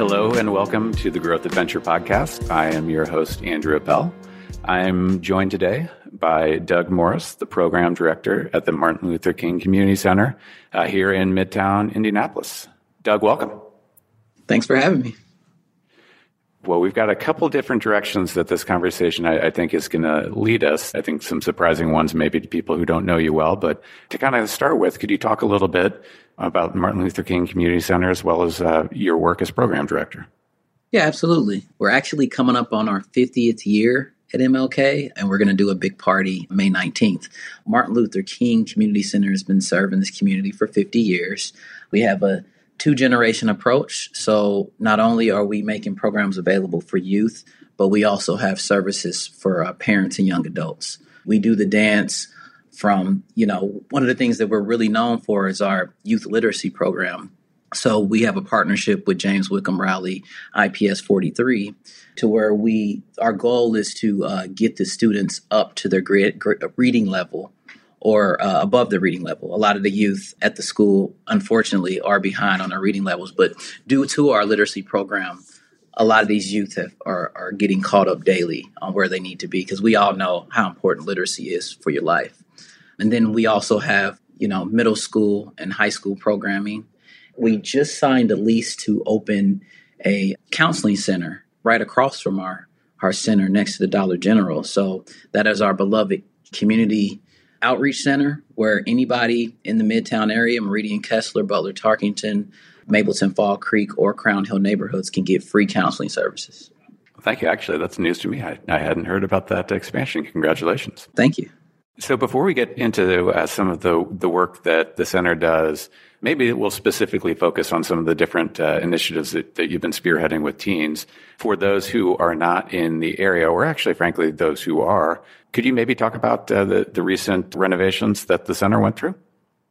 Hello and welcome to the Growth Adventure Podcast. I am your host, Andrew Appel. I'm joined today by Doug Morris, the program director at the Martin Luther King Community Center uh, here in Midtown Indianapolis. Doug, welcome. Thanks for having me. Well, we've got a couple different directions that this conversation, I, I think, is going to lead us. I think some surprising ones, maybe to people who don't know you well. But to kind of start with, could you talk a little bit about Martin Luther King Community Center as well as uh, your work as program director? Yeah, absolutely. We're actually coming up on our 50th year at MLK, and we're going to do a big party May 19th. Martin Luther King Community Center has been serving this community for 50 years. We have a two generation approach. So not only are we making programs available for youth, but we also have services for uh, parents and young adults. We do the dance from, you know, one of the things that we're really known for is our youth literacy program. So we have a partnership with James Whitcomb Riley IPS 43 to where we our goal is to uh, get the students up to their grade, reading level or uh, above the reading level. A lot of the youth at the school, unfortunately, are behind on their reading levels, but due to our literacy program, a lot of these youth have, are, are getting caught up daily on where they need to be because we all know how important literacy is for your life. And then we also have, you know, middle school and high school programming. We just signed a lease to open a counseling center right across from our, our center next to the Dollar General. So that is our beloved community outreach center where anybody in the Midtown area, Meridian, Kessler, Butler, Tarkington, Mapleton, Fall Creek, or Crown Hill neighborhoods can get free counseling services. Thank you. Actually, that's news to me. I, I hadn't heard about that expansion. Congratulations. Thank you. So before we get into uh, some of the the work that the center does, maybe we'll specifically focus on some of the different uh, initiatives that, that you've been spearheading with teens. For those who are not in the area, or actually, frankly, those who are, could you maybe talk about uh, the the recent renovations that the center went through?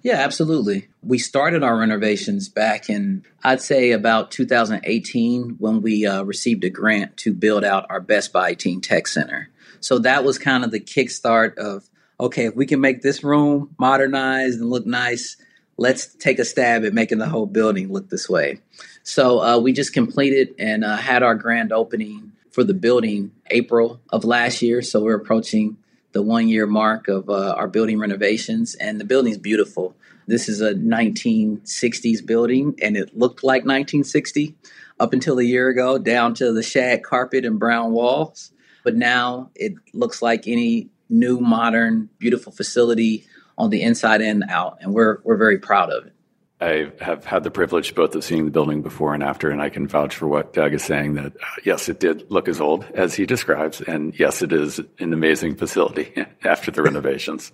Yeah, absolutely. We started our renovations back in, I'd say, about 2018 when we uh, received a grant to build out our Best Buy Teen Tech Center. So that was kind of the kickstart of okay, if we can make this room modernized and look nice, let's take a stab at making the whole building look this way. So uh, we just completed and uh, had our grand opening for the building April of last year. So we're approaching the one year mark of uh, our building renovations, and the building's beautiful. This is a 1960s building, and it looked like 1960 up until a year ago, down to the shag carpet and brown walls. But now it looks like any new, modern, beautiful facility on the inside and out, and we're we're very proud of it. I have had the privilege both of seeing the building before and after, and I can vouch for what Doug is saying that uh, yes, it did look as old as he describes, and yes, it is an amazing facility after the renovations.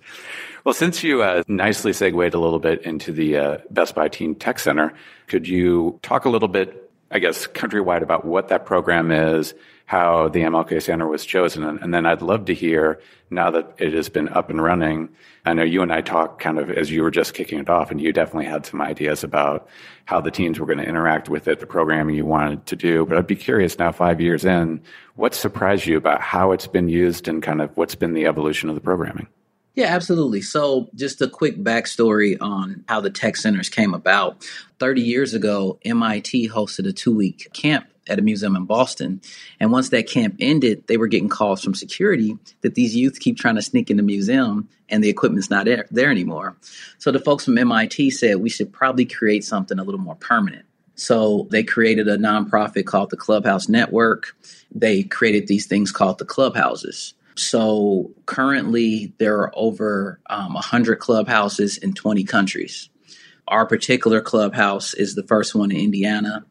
Well, since you uh, nicely segued a little bit into the uh, Best Buy Teen Tech Center, could you talk a little bit, I guess, countrywide about what that program is, how the MLK Center was chosen. And, then I'd love to hear now that it has been up and running. I know you and I talked kind of as you were just kicking it off, and you definitely had some ideas about how the teams were going to interact with it, the programming you wanted to do. But I'd be curious now, five years in, what surprised you about how it's been used and kind of what's been the evolution of the programming? Yeah, absolutely. So, just a quick backstory on how the tech centers came about. 30 years ago, MIT hosted a two week camp at a museum in Boston. And once that camp ended, they were getting calls from security that these youth keep trying to sneak in the museum and the equipment's not there, there anymore. So the folks from MIT said we should probably create something a little more permanent. So they created a nonprofit called the Clubhouse Network. They created these things called the clubhouses. So currently, there are over um, 100 clubhouses in 20 countries. Our particular clubhouse is the first one in Indiana.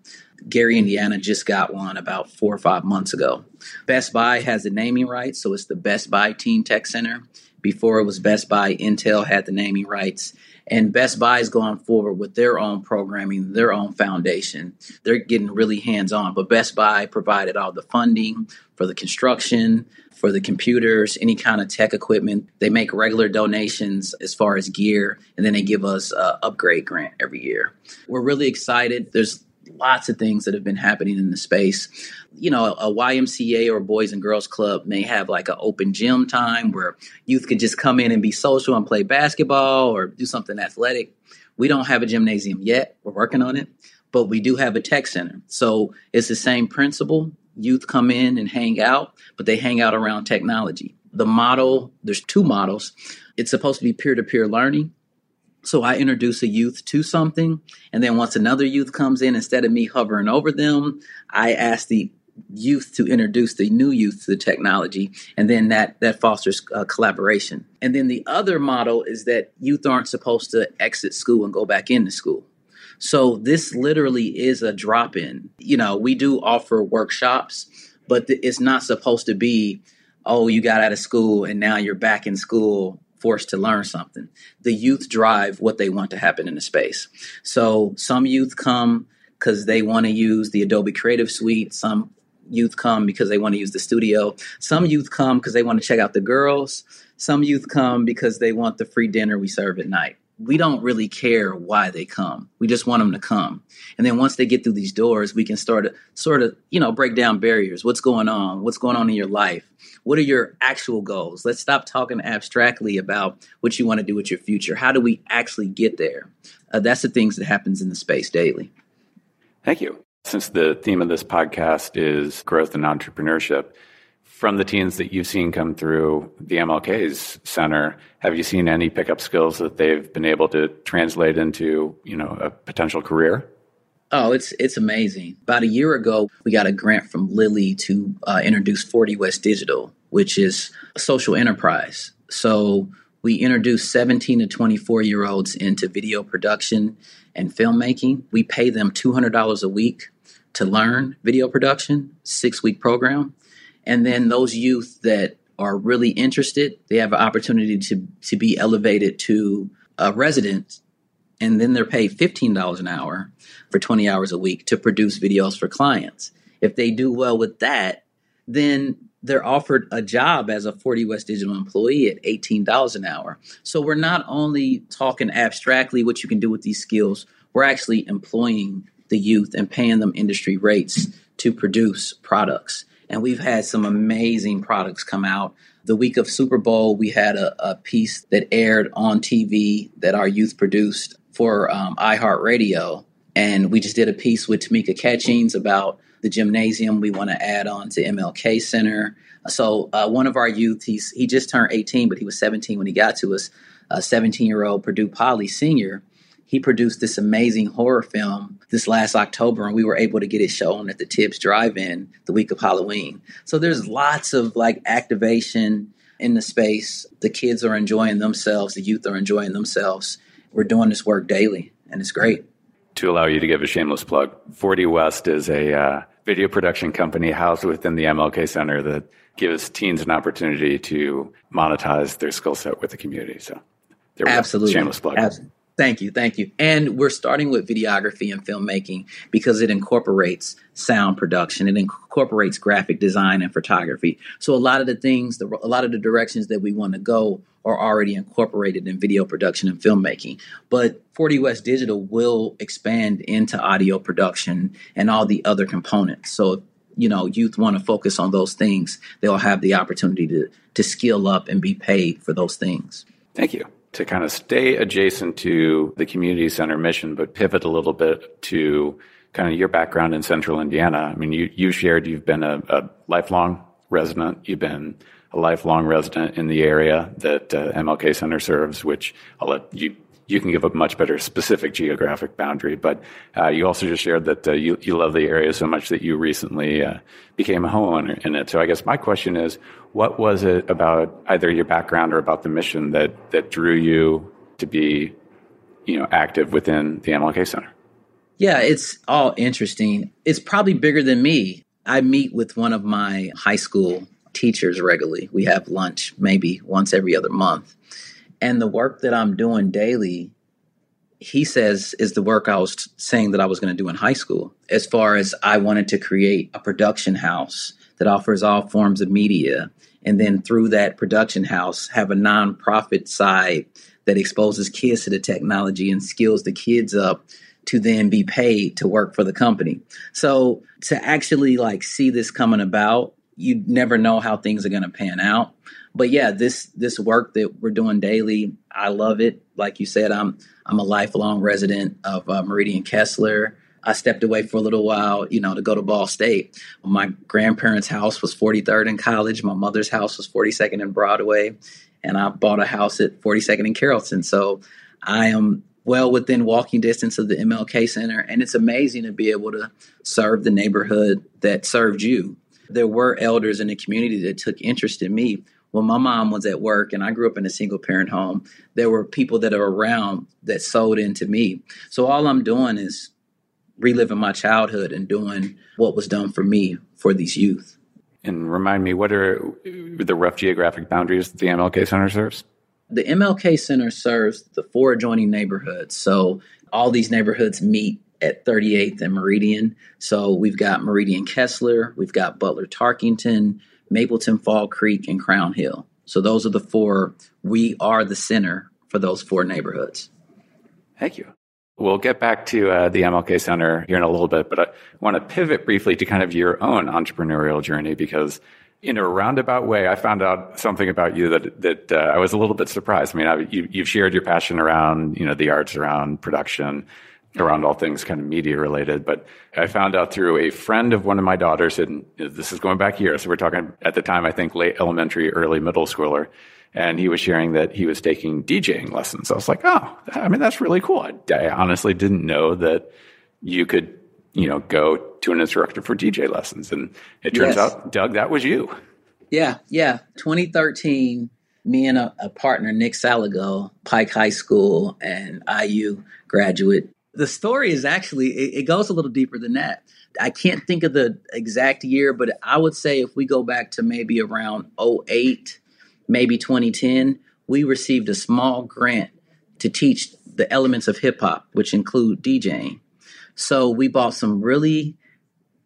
Gary, Indiana just got one about four or five months ago. Best Buy has the naming rights, so it's the Best Buy Teen Tech Center. Before it was Best Buy, Intel had the naming rights. And Best Buy is going forward with their own programming, their own foundation. They're getting really hands on. But Best Buy provided all the funding for the construction, for the computers, any kind of tech equipment. They make regular donations as far as gear, and then they give us an upgrade grant every year. We're really excited. There's lots of things that have been happening in the space. You know, a YMCA or Boys and Girls Club may have like an open gym time where youth could just come in and be social and play basketball or do something athletic. We don't have a gymnasium yet. We're working on it. but we do have a tech center. So it's the same principle. Youth come in and hang out, but they hang out around technology. The model, there's two models. It's supposed to be peer to peer learning. So I introduce a youth to something, and then once another youth comes in, instead of me hovering over them, I ask the youth to introduce the new youth to the technology and then that that fosters uh, collaboration. And then the other model is that youth aren't supposed to exit school and go back into school. So this literally is a drop in you know we do offer workshops but it's not supposed to be oh you got out of school and now you're back in school forced to learn something the youth drive what they want to happen in the space so some youth come because they want to use the Adobe Creative Suite. Some youth come because they want to use the studio. Some youth come because they want to check out the girls. Some youth come because they want the free dinner we serve at night. We don't really care why they come. We just want them to come. And then once they get through these doors, we can start to sort of, you know, break down barriers. What's going on? What's going on in your life? What are your actual goals? Let's stop talking abstractly about what you want to do with your future. How do we actually get there? Uh, that's the things that happens in the space daily. Thank you. Since the theme of this podcast is growth and entrepreneurship, from the teens that you've seen come through the MLK's center, have you seen any pickup skills that they've been able to translate into, you know, a potential career? Oh, it's it's amazing. About a year ago, we got a grant from Lilly to uh, introduce 40 West Digital, which is a social enterprise. So we introduced 17 to 24 year olds into video production and filmmaking. We pay them $200 a week to learn video production, six week program. And then those youth that are really interested, they have an opportunity to, to be elevated to a resident. And then they're paid $15 an hour for 20 hours a week to produce videos for clients. If they do well with that, then they're offered a job as a 40 West Digital employee at $18 an hour. So we're not only talking abstractly what you can do with these skills, we're actually employing the youth and paying them industry rates to produce products. And we've had some amazing products come out. The week of Super Bowl, we had a, a piece that aired on TV that our youth produced for um, iHeartRadio. And we just did a piece with Tamika Catchings about the gymnasium we want to add on to MLK Center. So uh, one of our youth, he's he just turned 18, but he was 17 when he got to us. A 17 year old Purdue Poly senior he produced this amazing horror film this last October, and we were able to get it shown at the Tibbs Drive-In the week of Halloween. So there's lots of like activation in the space. The kids are enjoying themselves. The youth are enjoying themselves. We're doing this work daily, and it's great. To allow you to give a shameless plug, 40 West is a uh, video production company housed within the MLK Center that gives teens an opportunity to monetize their skill set with the community. So, Absolutely. Shameless plug. Absolutely. Thank you, thank you. And we're starting with videography and filmmaking because it incorporates sound production, it incorporates graphic design and photography. So a lot of the things, the, a lot of the directions that we want to go are already incorporated in video production and filmmaking. But 40 West Digital will expand into audio production and all the other components. So you know youth want to focus on those things, they'll have the opportunity to to skill up and be paid for those things. Thank you to kind of stay adjacent to the community center mission, but pivot a little bit to kind of your background in central Indiana. I mean, you, you shared you've been a, a lifelong resident, you've been a lifelong resident in the area that uh, MLK Center serves, which I'll let you you can give a much better specific geographic boundary. But uh, you also just shared that uh, you, you love the area so much that you recently uh, became a homeowner in it. So I guess my question is, what was it about either your background or about the mission that that drew you to be, you know, active within the MLK Center? Yeah, it's all interesting. It's probably bigger than me. I meet with one of my high school teachers regularly. We have lunch maybe once every other month and the work that I'm doing daily, he says, is the work I was saying that I was going to do in high school. As far as I wanted to create a production house that offers all forms of media. And then through that production house, have a nonprofit side that exposes kids to the technology and skills the kids up to then be paid to work for the company. So to actually like see this coming about, you never know how things are going to pan out but yeah, this this work that we're doing daily, I love it. Like you said, I'm I'm a lifelong resident of uh, Meridian Kessler. I stepped away for a little while, you know, to go to Ball State. My grandparents' house was 43rd in College. My mother's house was 42nd in Broadway. And I bought a house at 42nd in Carrollton. So I am well within walking distance of the MLK Center. And it's amazing to be able to serve the neighborhood that served you. There were elders in the community that took interest in me. When my mom was at work and I grew up in a single parent home, there were people that are around that sold into me. So all I'm doing is reliving my childhood and doing what was done for me for these youth. And remind me, what are the rough geographic boundaries the MLK Center serves? The MLK Center serves the four adjoining neighborhoods. So all these neighborhoods meet at 38th and Meridian. So we've got Meridian Kessler, we've got Butler Tarkington, Mapleton Fall Creek, and Crown Hill. So those are the four. We are the center for those four neighborhoods. Thank you. We'll get back to uh, the MLK Center here in a little bit, but I want to pivot briefly to kind of your own entrepreneurial journey because, in a roundabout way, I found out something about you that that uh, I was a little bit surprised. I mean, I, you, you've shared your passion around you know the arts, around production, around all things kind of media related. But I found out through a friend of one of my daughters, and this is going back years. So we're talking at the time, I think late elementary, early middle schooler and he was sharing that he was taking DJing lessons. I was like, oh, I mean, that's really cool. I, I honestly didn't know that you could, you know, go to an instructor for DJ lessons. And it turns yes. out, Doug, that was you. Yeah, yeah. 2013, me and a, a partner, Nick Salago, Pike High School and IU graduate. The story is actually, it, it goes a little deeper than that. I can't think of the exact year, but I would say if we go back to maybe around 08, maybe 2010, we received a small grant to teach the elements of hip hop, which include DJing. So we bought some really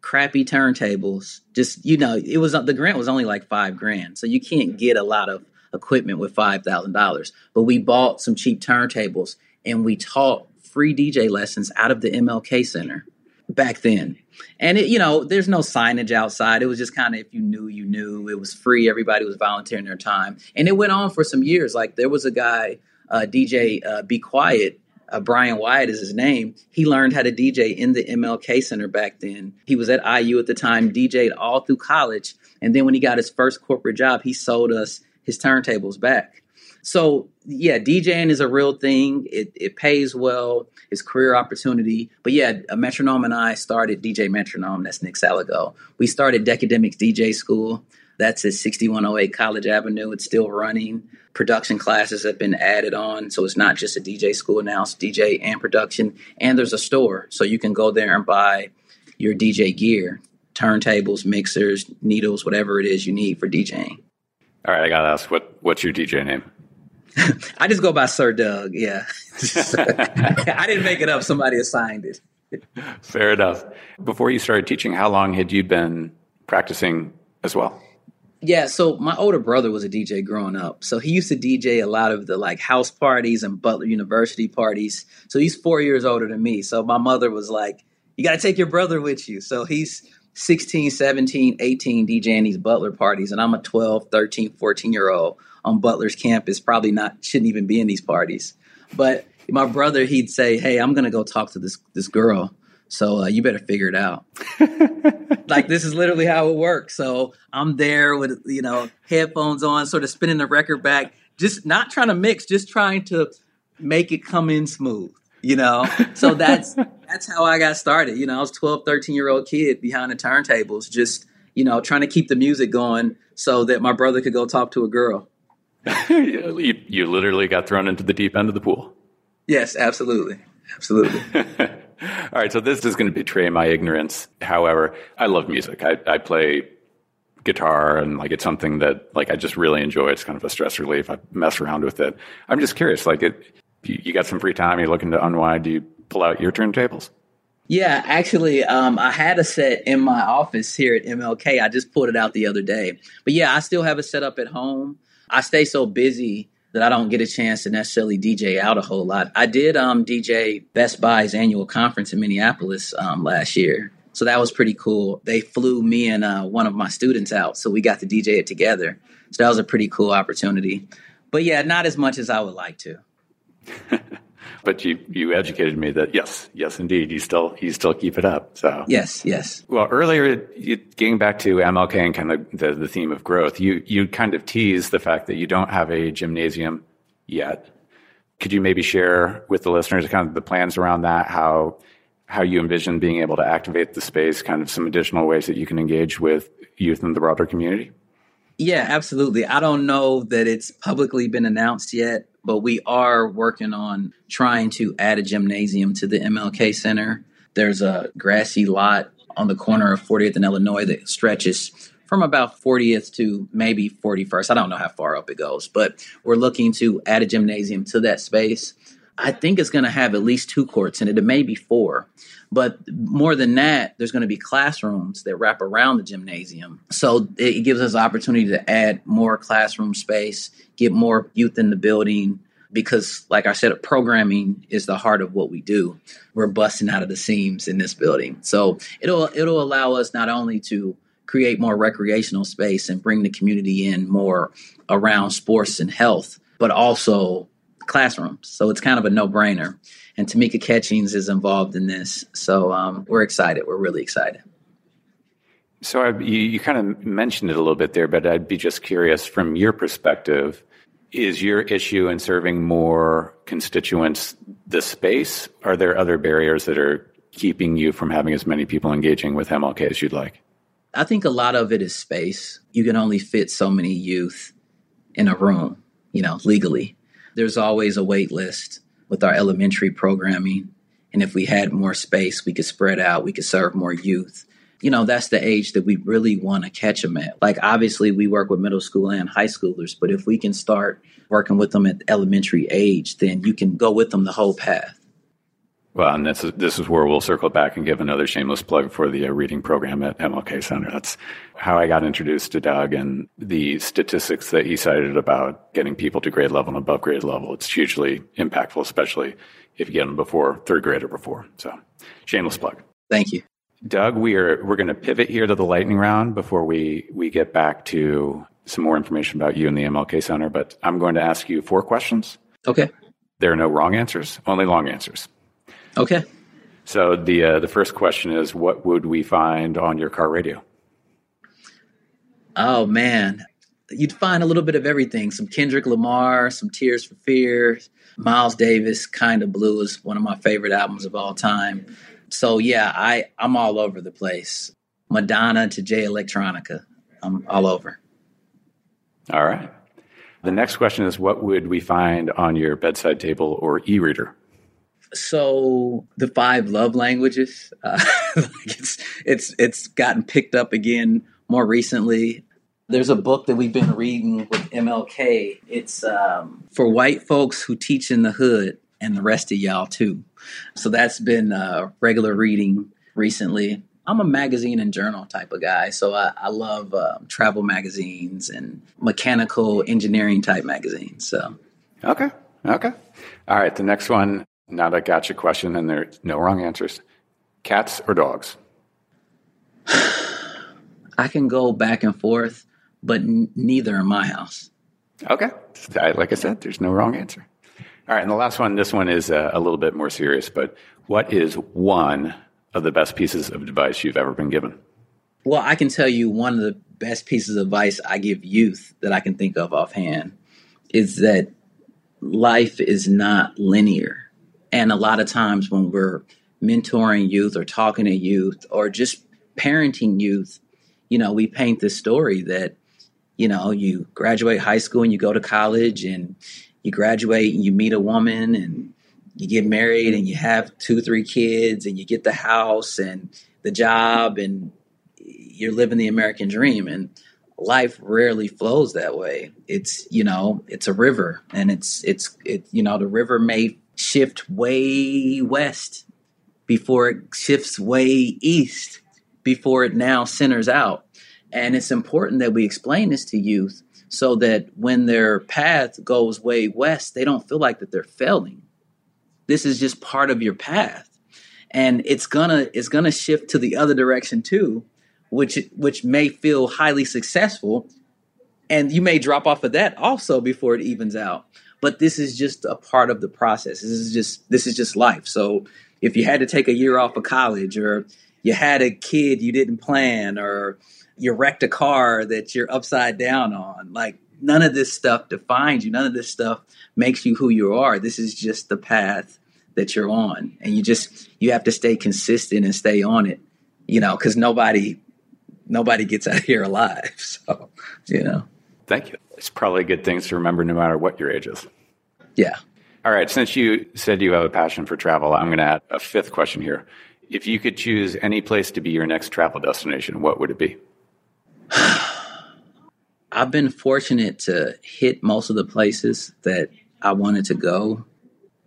crappy turntables. Just you know, it was the grant was only like five grand, so you can't get a lot of equipment with five thousand dollars. But we bought some cheap turntables and we taught free DJ lessons out of the MLK Center back then. And it, you know, there's no signage outside. It was just kind of if you knew, you knew. It was free. Everybody was volunteering their time, and it went on for some years. Like there was a guy, uh, DJ uh, Be Quiet. Uh, Brian Wyatt is his name. He learned how to DJ in the MLK Center back then. He was at IU at the time, DJed all through college, and then when he got his first corporate job, he sold us his turntables back. So yeah, DJing is a real thing. It it pays well. It's career opportunity. But yeah, a Metronome and I started DJ Metronome. That's Nick Salago. We started Decademics DJ School. That's at 6108 College Avenue. It's still running. Production classes have been added on. So it's not just a DJ school now, it's DJ and production. And there's a store. So you can go there and buy your DJ gear turntables, mixers, needles, whatever it is you need for DJing. All right, I got to ask, what, what's your DJ name? I just go by Sir Doug. Yeah. I didn't make it up. Somebody assigned it. Fair enough. Before you started teaching, how long had you been practicing as well? Yeah, so my older brother was a DJ growing up. So he used to DJ a lot of the like house parties and Butler University parties. So he's four years older than me. So my mother was like, You got to take your brother with you. So he's 16, 17, 18 DJing these Butler parties. And I'm a 12, 13, 14 year old on Butler's campus probably not shouldn't even be in these parties. But my brother, he'd say, "Hey, I'm gonna go talk to this this girl." So uh, you better figure it out. like this is literally how it works. So I'm there with you know headphones on, sort of spinning the record back, just not trying to mix, just trying to make it come in smooth. You know, so that's that's how I got started. You know, I was 12, 13 year old kid behind the turntables, just you know trying to keep the music going so that my brother could go talk to a girl. you, you literally got thrown into the deep end of the pool. Yes, absolutely. Absolutely. All right, so this is going to betray my ignorance. However, I love music. I, I play guitar and like it's something that like I just really enjoy. It's kind of a stress relief. I mess around with it. I'm just curious, like it, you, you got some free time, you're looking to unwind, do you pull out your turntables? Yeah, actually, um, I had a set in my office here at MLK. I just pulled it out the other day. But yeah, I still have a set up at home. I stay so busy that I don't get a chance to necessarily DJ out a whole lot. I did um, DJ Best Buy's annual conference in Minneapolis um, last year. So that was pretty cool. They flew me and uh, one of my students out, so we got to DJ it together. So that was a pretty cool opportunity. But yeah, not as much as I would like to. but you you educated me that yes, yes, indeed, you still you still keep it up. So yes, yes. Well, earlier, you, getting back to MLK and kind of the, the theme of growth, you you kind of teased the fact that you don't have a gymnasium yet. Could you maybe share with the listeners kind of the plans around that? How how you envision being able to activate the space? Kind of some additional ways that you can engage with youth in the broader community. Yeah, absolutely. I don't know that it's publicly been announced yet, but we are working on trying to add a gymnasium to the MLK Center. There's a grassy lot on the corner of 40th and Illinois that stretches from about 40th to maybe 41st. I don't know how far up it goes, but we're looking to add a gymnasium to that space. I think it's going to have at least two courts in it. It may be four. But more than that, there's going to be classrooms that wrap around the gymnasium. So it gives us opportunity to add more classroom space, get more youth in the building. Because, like I said, programming is the heart of what we do. We're busting out of the seams in this building, so it'll it'll allow us not only to create more recreational space and bring the community in more around sports and health, but also classrooms. So it's kind of a no brainer. And Tamika Catchings is involved in this. So um, we're excited. We're really excited. So I, you, you kind of mentioned it a little bit there, but I'd be just curious from your perspective is your issue in serving more constituents the space? Are there other barriers that are keeping you from having as many people engaging with MLK as you'd like? I think a lot of it is space. You can only fit so many youth in a room, you know, legally there's always a wait list with our elementary programming. And if we had more space, we could spread out, we could serve more youth. You know, that's the age that we really want to catch them at. Like, obviously, we work with middle school and high schoolers, but if we can start working with them at elementary age, then you can go with them the whole path. Well, and this is, this is where we'll circle back and give another shameless plug for the uh, reading program at MLK Center. That's how I got introduced to Doug and the statistics that he cited about getting people to grade level and above grade level. It's hugely impactful, especially if you get them before third grade or before. So, shameless plug. Thank you. Doug, we are we're going to pivot here to the lightning round before we we get back to some more information about you and the MLK Center. But I'm going to ask you four questions. Okay. There are no wrong answers, only long answers. Okay. So the uh, the first question is, what would we find on your car radio? Oh man, you'd find a little bit of everything. Some Kendrick Lamar, some Tears for Fears, Miles Davis, Kind of Blue is one of my favorite albums of all time. So yeah, I I'm all over the place. Madonna to Jay Electronica, I'm all over. All right. The next question is, what would we find on your bedside table or e-reader? So the five love languages, uh, it's it's it's gotten picked up again more recently. There's a book that we've been reading with MLK. It's um, for white folks who teach in the hood and the rest of y'all too. So that's been uh, regular reading recently. I'm a magazine and journal type of guy, so I, I love uh, travel magazines and mechanical engineering type magazines. So, okay, okay, all right. The next one not a gotcha question, and there's no wrong answers. Cats or dogs? I can go back and forth, but n- neither in my house. Okay. Like I said, there's no wrong answer. All right. And the last one, this one is a, uh, a little bit more serious, but what is one of the best pieces of advice you've ever been given? Well, I can tell you one of the best pieces of advice I give youth that I can think of offhand is that life is not linear and a lot of times when we're mentoring youth or talking to youth or just parenting youth, you know, we paint this story that, you know, you graduate high school and you go to college and you graduate and you meet a woman and you get married and you have two, three kids and you get the house and the job and you're living the American dream. And life rarely flows that way. It's, you know, it's a river and it's, it's, it, you know, the river may shift way west before it shifts way east before it now centers out. And it's important that we explain this to youth so that when their path goes way west, they don't feel like that they're failing. This is just part of your path. And it's gonna it's gonna shift to the other direction too, which which may feel highly successful. And you may drop off of that also before it evens out. But this is just a part of the process. This is just this is just life. So if you had to take a year off of college or you had a kid you didn't plan or you wrecked a car that you're upside down on, like none of this stuff defines you. None of this stuff makes you who you are. This is just the path that you're on. And you just you have to stay consistent and stay on it. You know, cuz nobody nobody gets out here alive. So, you know. Thank you. It's probably good things to remember no matter what your age is. Yeah. All right. Since you said you have a passion for travel, I'm going to add a fifth question here. If you could choose any place to be your next travel destination, what would it be? I've been fortunate to hit most of the places that I wanted to go.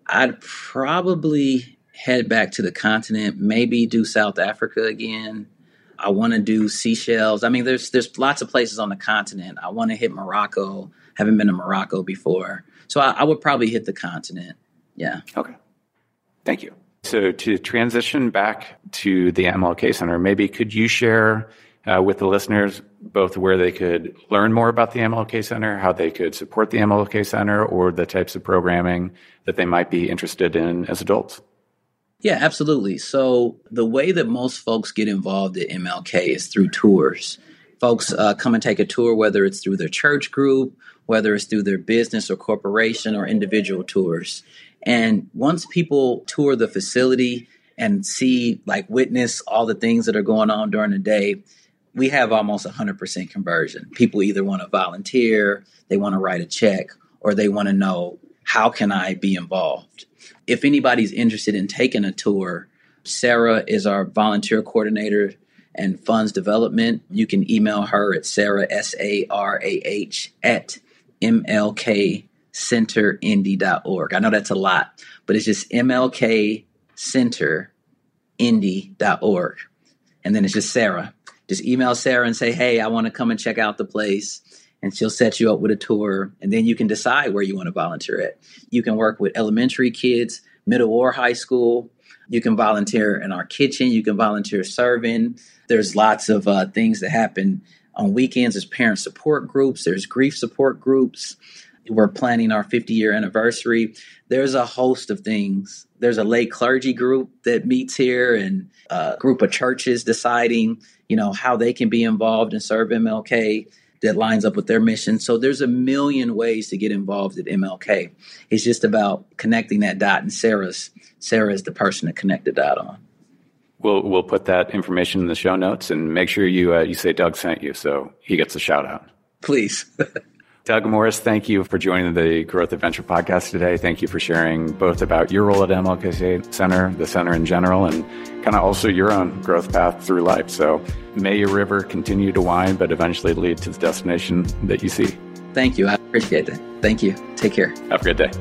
I'd probably head back to the continent, maybe do South Africa again. I want to do Seychelles. I mean, there's there's lots of places on the continent. I want to hit Morocco. Haven't been to Morocco before, so I, I would probably hit the continent. Yeah. Okay. Thank you. So to transition back to the MLK Center, maybe could you share uh, with the listeners both where they could learn more about the MLK Center, how they could support the MLK Center, or the types of programming that they might be interested in as adults? Yeah, absolutely. So the way that most folks get involved at MLK is through tours. Folks uh, come and take a tour, whether it's through their church group, whether it's through their business or corporation or individual tours. And once people tour the facility and see, like, witness all the things that are going on during the day, we have almost 100% conversion. People either want to volunteer, they want to write a check, or they want to know how can I be involved? If anybody's interested in taking a tour, Sarah is our volunteer coordinator and funds development. You can email her at Sarah, S A R A H, at MLK center mlkcenterindy.org. I know that's a lot, but it's just mlk center mlkcenterindy.org. And then it's just Sarah. Just email Sarah and say, hey, I want to come and check out the place and she'll set you up with a tour and then you can decide where you want to volunteer at. You can work with elementary kids middle or high school. You can volunteer in our kitchen. You can volunteer serving. There's lots of uh, things that happen on weekends. There's parent support groups. There's grief support groups. We're planning our 50 year anniversary. There's a host of things. There's a lay clergy group that meets here and a group of churches deciding you know how they can be involved and serve mlk that lines up with their mission. So there's a million ways to get involved at MLK. It's just about connecting that dot, and Sarah's Sarah is the person to connect the dot on. We'll we'll put that information in the show notes and make sure you uh, you say Doug sent you so he gets a shout out. Please. Doug Morris, thank you for joining the Growth Adventure podcast today. Thank you for sharing both about your role at MLK Center, the center in general, and kind of also your own growth path through life. So may your river continue to wind, but eventually lead to the destination that you see. Thank you. I appreciate that. Thank you. Take care. Have a good day.